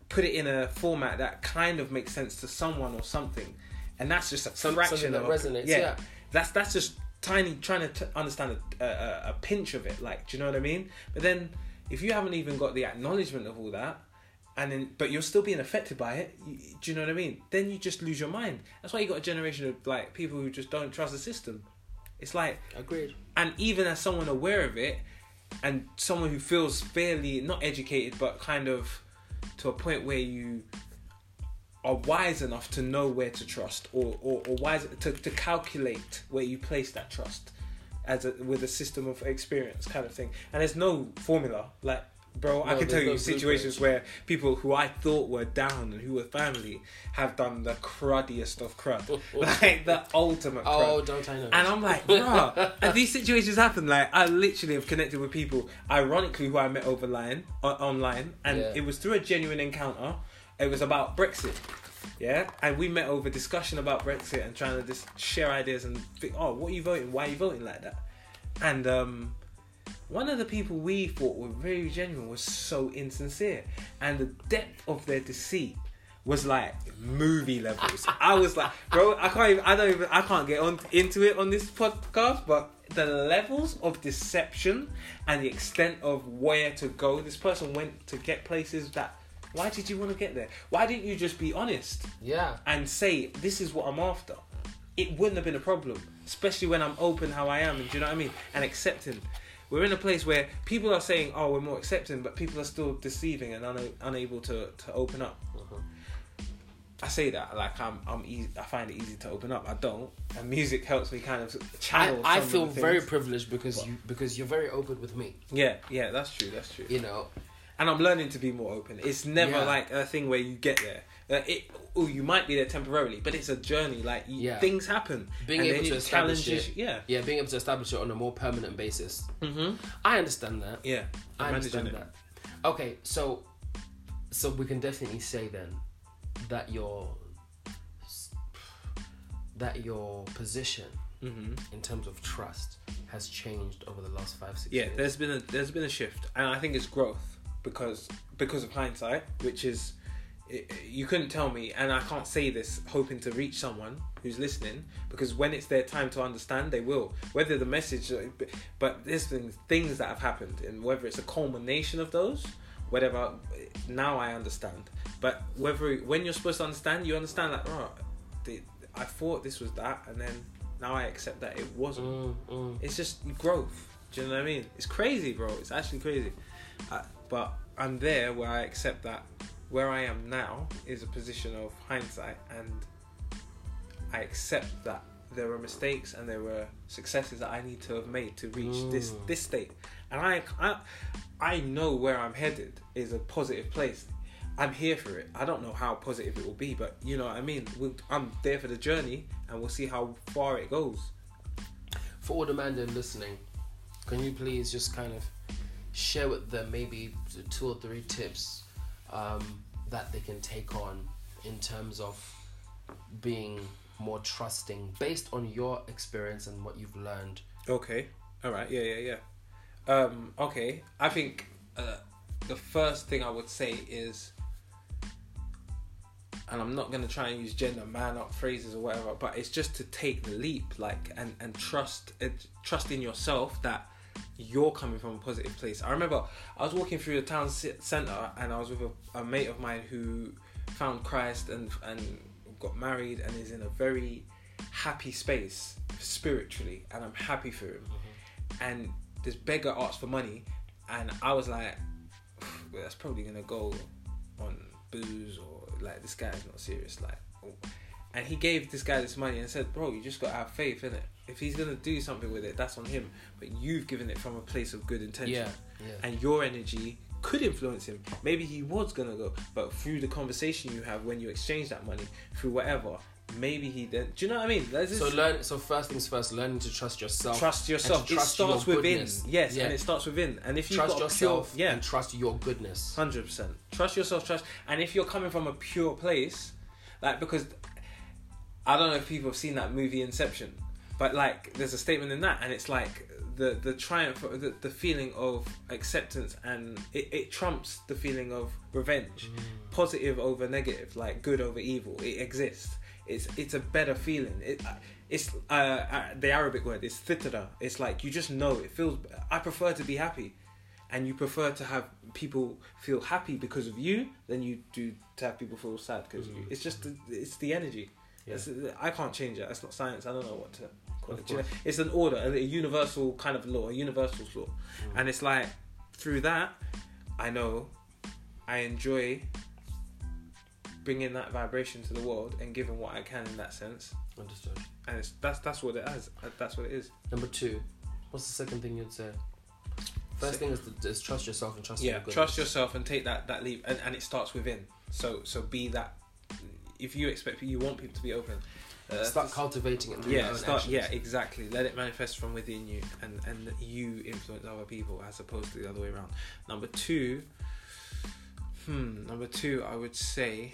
put it in a format that kind of makes sense to someone or something, and that's just a Some- fraction that of resonates, yeah. That's that's just tiny trying to t- understand a, a, a pinch of it. Like, do you know what I mean? But then if you haven't even got the acknowledgement of all that. And then, but you're still being affected by it. You, do you know what I mean? Then you just lose your mind. That's why you got a generation of like people who just don't trust the system. It's like Agreed. and even as someone aware of it and someone who feels fairly not educated but kind of to a point where you are wise enough to know where to trust or, or, or wise to, to calculate where you place that trust as a, with a system of experience kind of thing. And there's no formula. Like bro i can tell you no situations blueprint. where people who i thought were down and who were family have done the cruddiest of crud like the ultimate crud Oh, don't I know? and I'm like, bro, and these situations happen. Like, I literally have connected with people, ironically, who I met over line, o- online, and Yeah. it was through a genuine encounter. It was about Brexit. Yeah, and we met over discussion about Brexit and trying to just share ideas and think, oh, what are you voting? Why are you voting like that? And um, one of the people we thought were very genuine was so insincere, and the depth of their deceit was like movie levels. I was like, bro, I can't even, I don't even, I can't get on into it on this podcast, but the levels of deception and the extent of where to go. This person went to get places that. Why did you want to get there? Why didn't you just be honest? yeah. and say this is what I'm after, it wouldn't have been a problem. Especially when I'm open how I am, and do you know what I mean? And accepting. We're in a place where people are saying, "Oh, we're more accepting," but people are still deceiving and una- unable to, to open up. Uh-huh. I say that like I'm I'm easy. I find it easy to open up. I don't, and music helps me kind of channel. I, I feel very privileged because you because you're very open with me. yeah, yeah. That's true. That's true. You know, and I'm learning to be more open. It's never Yeah. like a thing where you get there. Uh, it, oh, you might be there temporarily, but it's a journey. Like you, Yeah. things happen. being and able to establish challenges it. Yeah. Yeah, being able to establish it on a more permanent basis. Mm-hmm. I understand that. Yeah. I understand it. that. Okay, so so we can definitely say then that your that your position Mm-hmm. in terms of trust has changed over the last five six Yeah, years. there's been a there's been a shift, and I think it's growth because because of hindsight, which is it, you couldn't tell me, and I can't say this hoping to reach someone who's listening because when it's their time to understand, they will. Whether the message, but there's been things that have happened, and whether it's a culmination of those, whatever. Now I understand, but whether when you're supposed to understand, you understand like, oh, I thought this was that, and then now I accept that it wasn't. Mm, mm. It's just growth. Do you know what I mean? It's crazy, bro. It's actually crazy. Uh, but I'm there where I accept that where I am now is a position of hindsight, and I accept that there were mistakes and there were successes that I need to have made to reach this Mm. this state. And I, I I know where I'm headed is a positive place. I'm here for it. I don't know how positive it will be, but you know what I mean. We'll, I'm there for the journey, and we'll see how far it goes. For all the them listening, can you please just kind of share with them maybe two or three tips um, that they can take on in terms of being more trusting based on your experience and what you've learned? Okay. All right. Yeah, yeah, yeah. Um, okay. I think uh, the first thing I would say is, and I'm not gonna try and use gender man up phrases or whatever, but it's just to take the leap, like, and and trust it, trust in yourself that you're coming from a positive place. I remember I was walking through the town center and I was with a, a mate of mine who found Christ and and got married and is in a very happy space spiritually, and I'm happy for him. Mm-hmm. And this beggar asked for money, and I was like, well, that's probably gonna go on booze or like this guy's not serious. Like, oh. and he gave this guy this money and said, bro, you just gotta have faith in it. If he's gonna do something with it, that's on him. But you've given it from a place of good intention Yeah, yeah. and your energy could influence him. Maybe he was gonna go, but through the conversation you have when you exchange that money, through whatever, maybe he then. Do you know what I mean? There's So learn. So first things first, learning to trust yourself. trust yourself. to it starts your within. goodness. Yes, Yeah. and it starts within. And if you trust yourself. pure, yeah, and trust your goodness. hundred percent. Trust yourself. Trust, and if you're coming from a pure place, like because I don't know if people have seen that movie Inception, but like there's a statement in that, and it's like the the triumph, the, the feeling of acceptance, and it, it trumps the feeling of revenge. Positive over negative, like good over evil. It exists. It's it's a better feeling. It it's uh, uh the Arabic word. is fitra. It's like you just know. It feels. I prefer to be happy, and you prefer to have people feel happy because of you than you do to have people feel sad because of you. Mhm. It's just the, it's the energy. Yeah. It's, I can't change it. It's not science. I don't know what to call Of it. Do you know? course. It's an order, a, a universal kind of law, a universal law. Mm. And it's like through that, I know I enjoy bringing that vibration to the world and giving what I can in that sense. Understood. And it's that's that's what it is. That's what it is. Number two, what's the second thing you'd say? First thing is, to, is trust yourself and trust yeah, your trust yourself and take that that leap, and, and it starts within. So so be that. If you expect you want people to be open, uh, Start cultivating it. yeah start actions. yeah exactly let it manifest from within you and and you influence other people as opposed to the other way around number two hmm number two i would say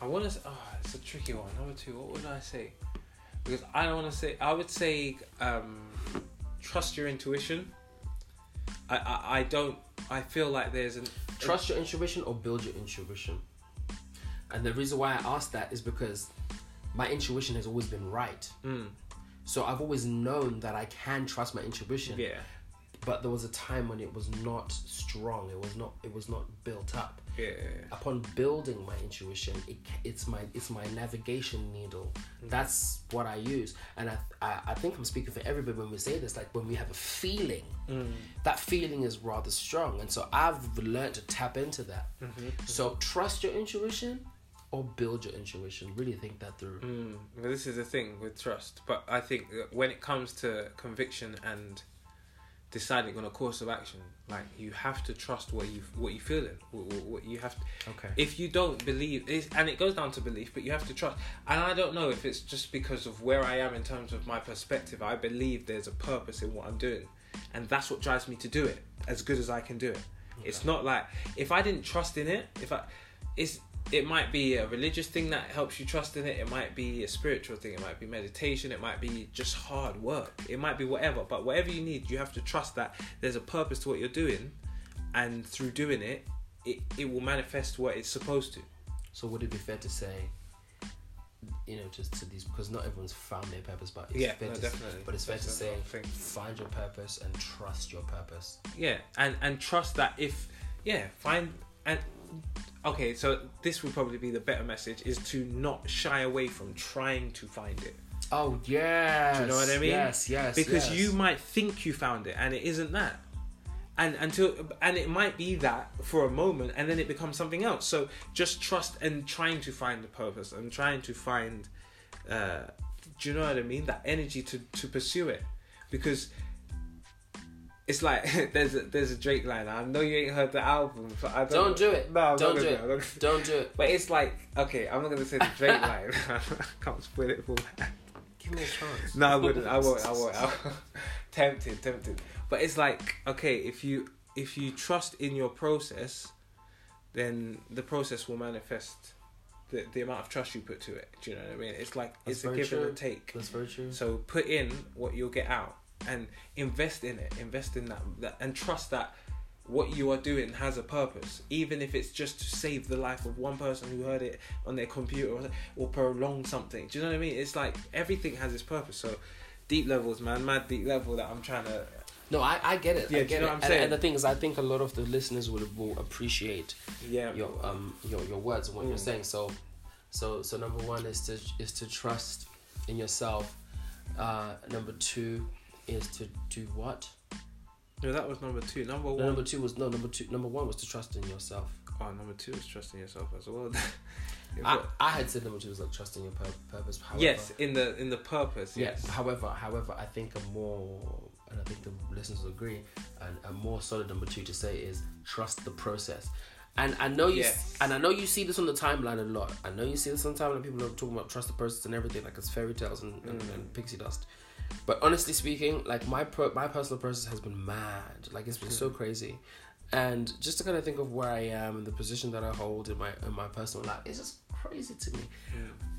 i want to oh it's a tricky one number two what would i say because i don't want to say i would say um trust your intuition I, I i don't i feel like there's an Trust your intuition or build your intuition. And the reason why I ask that is because my intuition has always been right. mm, So I've always known that I can trust my intuition. yeah But there was a time when it was not strong. It was not. It was not built up. yeah, yeah, Upon building my intuition, it, it's my it's my navigation needle. Mm. That's what I use. And I, I I think I'm speaking for everybody when we say this. Like when we have a feeling. Mm. that feeling is rather strong. And so I've learned to tap into that. Mm-hmm. So trust your intuition or build your intuition. Really think that through. Mm, well, this is the thing with trust, but I think when it comes to conviction and deciding on a course of action, like you have to trust what you what you feel in, what, what- what you have. To, Okay. if you don't believe, and it goes down to belief, but you have to trust. And I don't know if it's just because of where I am in terms of my perspective. I believe there's a purpose in what I'm doing, and that's what drives me to do it as good as I can do it. It's not like if I didn't trust in it, if I, it's it might be a religious thing that helps you trust in it. It might be a spiritual thing. It might be meditation. It might be just hard work. It might be whatever. But whatever you need, you have to trust that there's a purpose to what you're doing, and through doing it, it, it will manifest what it's supposed to. So would it be fair to say, you know, just to these because not everyone's found their purpose, but it's Yeah, fair no, to, definitely. but it's fair to say, find your purpose and trust your purpose. Yeah, and and trust that if yeah, find and okay, so this would probably be the better message is to not shy away from trying to find it. Oh yes, Do you know what I mean? Yes, yes. because yes. you might think you found it and it isn't that and until and it might be that for a moment and then it becomes something else so just trust and trying to find the purpose and trying to find uh do you know what i mean that energy to to pursue it because it's like there's a there's a Drake line. I know you ain't heard the album, but I don't. Don't do it. No, I'm Don't do it. Not gonna- Don't do it. But it's like okay, I'm not gonna say the Drake line. I can't spoil it for. Give me a chance. No, I wouldn't. I won't. I won't. I won't. tempted, tempted. But it's like okay, if you if you trust in your process, then the process will manifest the the amount of trust you put to it. Do you know what I mean? It's like That's it's a give and true. a take. That's very true. So put in what you'll get out, and invest in it. Invest in that, that and trust that what you are doing has a purpose, even if it's just to save the life of one person who heard it on their computer or, or prolong something. Do you know what I mean? It's like everything has its purpose. So deep levels, man, mad deep level that I'm trying to. No, I, I get it. Yeah, I do you get know it. and, saying? and the thing is, I think a lot of the listeners will will appreciate Yeah. your um your, your words and what you're Mm. saying. So, so so number one is to is to trust in yourself. Uh, number two is to do what? No, that was number two. Number No, one. number two was no number two. Number one was to trust in yourself. oh, number two is trusting yourself as well. I, I had said number two was like trusting your pur- purpose. However, yes, in the in the purpose. Yeah. Yes. However, however, I think a more, and I think the listeners will agree, and a more solid number two to say is trust the process. And I know you, Yes. and I know you see this on the timeline a lot. I know you see this on the timeline. People are talking about trust the process and everything, like it's fairy tales and, and, Mm. and pixie dust. But honestly speaking, like my pro, my personal process has been mad. Like it's been so crazy, and just to kind of think of where I am and the position that I hold in my in my personal life, it's just crazy to me.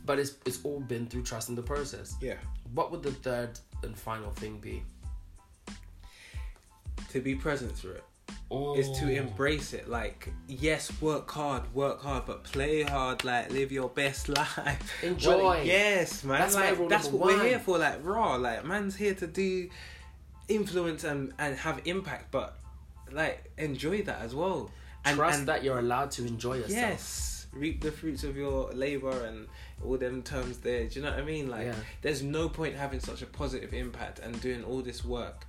But it's it's all been through trusting the process. Yeah. What would the third and final thing be? To be present through it. Oh. is to oh. embrace it. Like, yes, work hard, work hard, but play hard. Like, live your best life. Enjoy. Well, yes, man. That's like, that's what we're here for. Like, raw. Like, man's here to do influence and and have impact, but like enjoy that as well. And, Trust and that you're allowed to enjoy yourself. Yes, reap the fruits of your labor and all them terms there. Do you know what I mean? Like, Yeah. there's no point having such a positive impact and doing all this work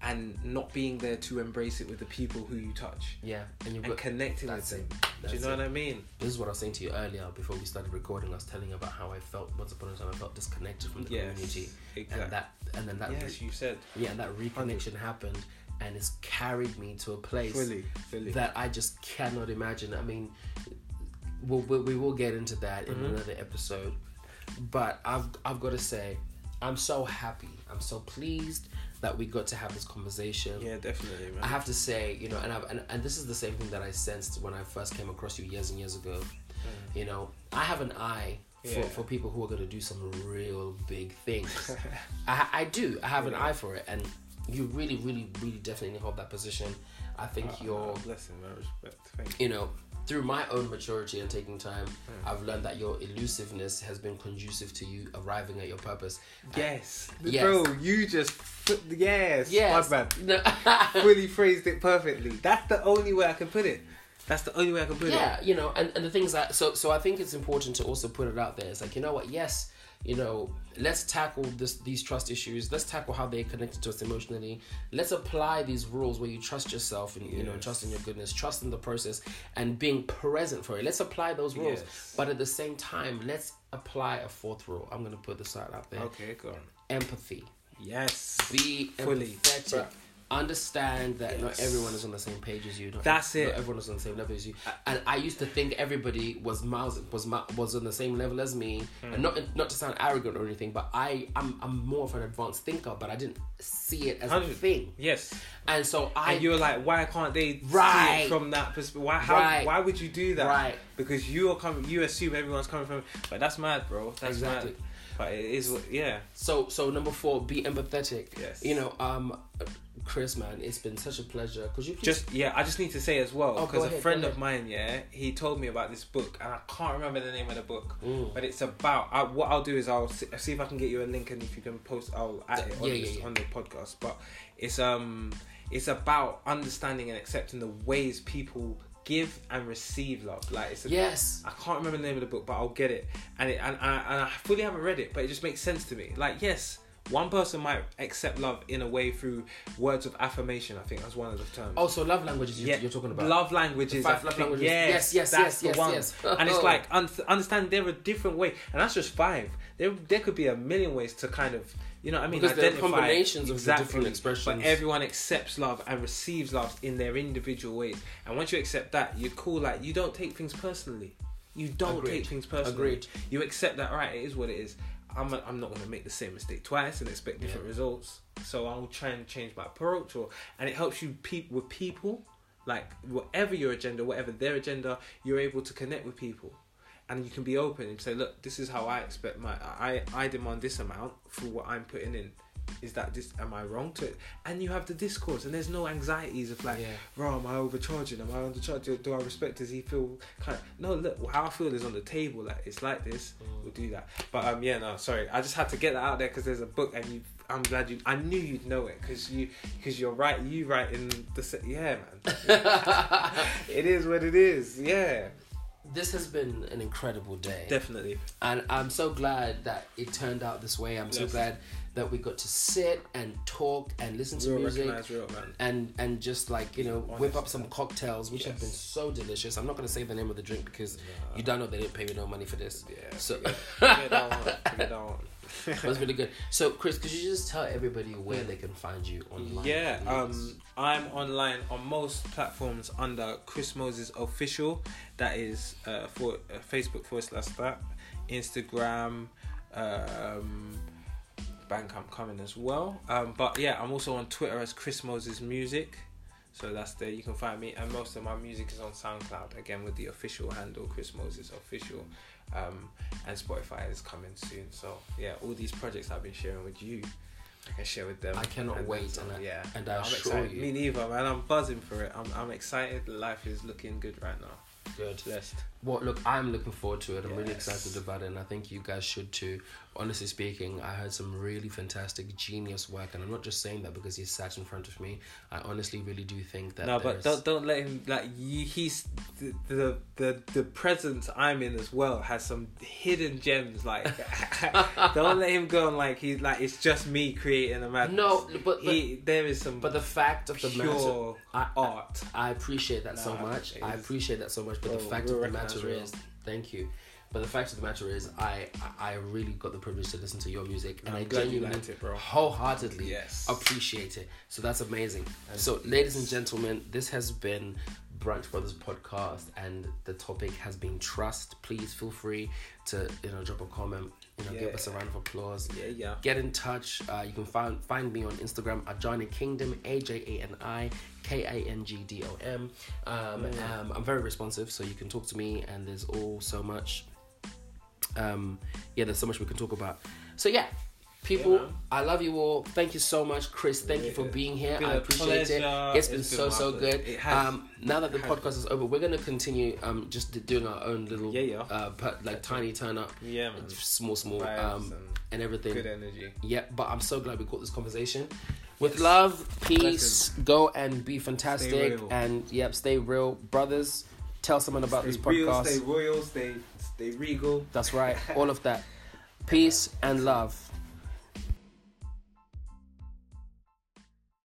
and not being there to embrace it with the people who you touch Yeah, and you've and connecting with that's them. Do you know it. what I mean? This is what I was saying to you earlier before we started recording. I was telling you about how I felt once upon a time. I felt disconnected from the Yes, community, exactly. and that and then that yes, you said yeah, and that reconnection happened, and it's carried me to a place fully, fully. that I just cannot imagine. I mean, we'll, we we will get into that in Mm-hmm. another episode, but I've I've got to say, I'm so happy. I'm so pleased that we got to have this conversation. yeah, definitely, man. I have to say, you know, and, I've, and and this is the same thing that I sensed when I first came across you years and years ago. You know, I have an eye for, Mm. Yeah. for people who are going to do some real big things. I, I do. I have an eye for it, and you really, really, really definitely hold that position. I think Ah, you're, blessing, my Respect. Thank you. you know, through my own maturity and taking time, Mm. I've learned that your elusiveness has been conducive to you arriving at your purpose. Yes. Yes. bro. You just put, yes, Yes. my. No. Fully phrased it perfectly. That's the only way I can put it. That's the only way I can put it. yeah you know and, and the things that so so i think it's important to also put it out there it's like you know what yes you know let's tackle this these trust issues let's tackle how they're connected to us emotionally let's apply these rules where you trust yourself and you know Yes. trust in your goodness trust in the process and being present for it let's apply those rules Yes. but at the same time let's apply a fourth rule i'm going to put this out out there Okay, go on. empathy Yes. be Fully. empathetic Bro. Understand that not everyone is on the same page as you not, That's it. not everyone is on the same level as you and i used to think everybody was miles was was on the same level as me Hmm. and not not to sound arrogant or anything but i i'm, I'm more of an advanced thinker but i didn't see it as a thing Yes. and so i and you're like, why can't they see Right. it from that perspective? Why, how, Right. why would you do that? Right. Because you are coming. You assume everyone's coming from. But that's mad, bro. That's Exactly. mad. But it is. Yeah. so so number four be empathetic Yes. you know um chris man it's been such a pleasure could you please Just yeah. I just need to say as well Oh, because a ahead, friend of mine, yeah, he told me about this book, and I can't remember the name of the book. Mm. But it's about. I, what I'll do is I'll see, see if I can get you a link, and if you can post, I'll add it on, Yeah, yeah, yeah. on the podcast. But it's um, it's about understanding and accepting the ways people give and receive love. Like it's a, yes I can't remember the name of the book, but I'll get it. And it, and, and, I, and I fully haven't read it, but it just makes sense to me. Like, yes, one person might accept love in a way through words of affirmation. I think that's one of the terms. Oh, also love languages you're, yeah, you're talking about love languages. five I love think- languages. Yes, Yes, yes, that's yes, the yes, one. yes. and it's like un- understand there are different ways, and that's just five. There, there could be a million ways to kind of, you know, what I mean, Because there are identify combinations of the different expressions. But everyone accepts love and receives love in their individual ways, and once you accept that, you're cool. Like you don't take things personally. You don't Agreed. take things personally. Agreed. You accept that, right? It is what it is. I'm, I'm not going to make the same mistake twice and expect different Yeah. results. So I'll try and change my approach, or and it helps you peep with people, like whatever your agenda, whatever their agenda, you're able to connect with people, and you can be open and say, look, this is how I expect my I I demand this amount for what I'm putting in. Is that this? Am I wrong to it? And you have the discourse, and there's no anxieties of like, Yeah. bro, am I overcharging? Am I undercharging? Do, I respect? Does he feel kind? Of, no, look, how I feel is on the table. Like it's like this. Mm. We'll do that. But um, yeah, no, sorry. I just had to get that out there because there's a book, and you. I'm glad you. I knew you'd know it because you because you're right. You write in the yeah, man. it is what it is. Yeah, this has been an incredible day definitely. and i'm so glad that it turned out this way i'm so glad that we got to sit and talk and listen to Real music real and and just like you know whip up some cocktails which have been so delicious. I'm not going to say the name of the drink because you don't know they didn't pay me no money for this. Yeah. so Forget that one. Forget that it was really good. So chris could you just tell everybody where they can find you online Yeah, um, I'm online on most platforms under Chris Moses Official. That is uh, for uh, Facebook forward slash that, Instagram, um, Bandcamp coming as well. Um, but yeah, I'm also on Twitter as Chris Moses Music. So that's there. You can find me, and most of my music is on SoundCloud. Again, with the official handle, Chris Moses Official, um, and Spotify is coming soon. So yeah, all these projects I've been sharing with you, I can share with them. I cannot And wait, and I- yeah, and I I'm excited. you- Me neither, man. I'm buzzing for it. I'm I'm excited. Life is looking good right now. Good. Blessed. Well, look, I'm looking forward to it. I'm really excited about it, and I think you guys should too. Honestly speaking, I heard some really fantastic, genius work, and I'm not just saying that because he sat in front of me. I honestly really do think that. no, but don't don't let him like you, he's the, the the the presence I'm in as well has some hidden gems. Like don't let him go on like he's like it's just me creating a madness. No, but- but- he there is some But the fact of the matter, pure I, art. I appreciate that so much. I appreciate that so much. But the oh, fact of the matter is, thank you. But the fact of the matter is, I I really got the privilege to listen to your music, and I genuinely, liked it, bro. wholeheartedly Yes. appreciate it. So that's amazing. And- so, ladies and gentlemen, this has been Brunch Brothers podcast, and the topic has been trust. Please feel free to you know drop a comment, you know, give us a round of applause Yeah, yeah. get in touch. Uh, you can find find me on Instagram at Ajani Kingdom, A J A N I K A N G D O M. Um, um, I'm very responsive, so you can talk to me, and there's all so much. Um, yeah, there's so much we can talk about. So yeah. People, Yeah. I love you all. Thank you so much, Chris. Thank you for Yeah. being here. I appreciate it. pleasure. It's been It's been so so good. It has. Um, now that the It podcast is over, we're gonna continue um just doing our own little Yeah, yeah. uh per, like tiny turn up, Yeah, man. small small um and and everything. Good energy. Yeah, but I'm so glad we got this conversation. With love, peace, go and be fantastic, and yep, stay real, brothers. Tell someone about Stay this real, podcast. stay royal, stay stay regal. That's right, all of that. Peace and love.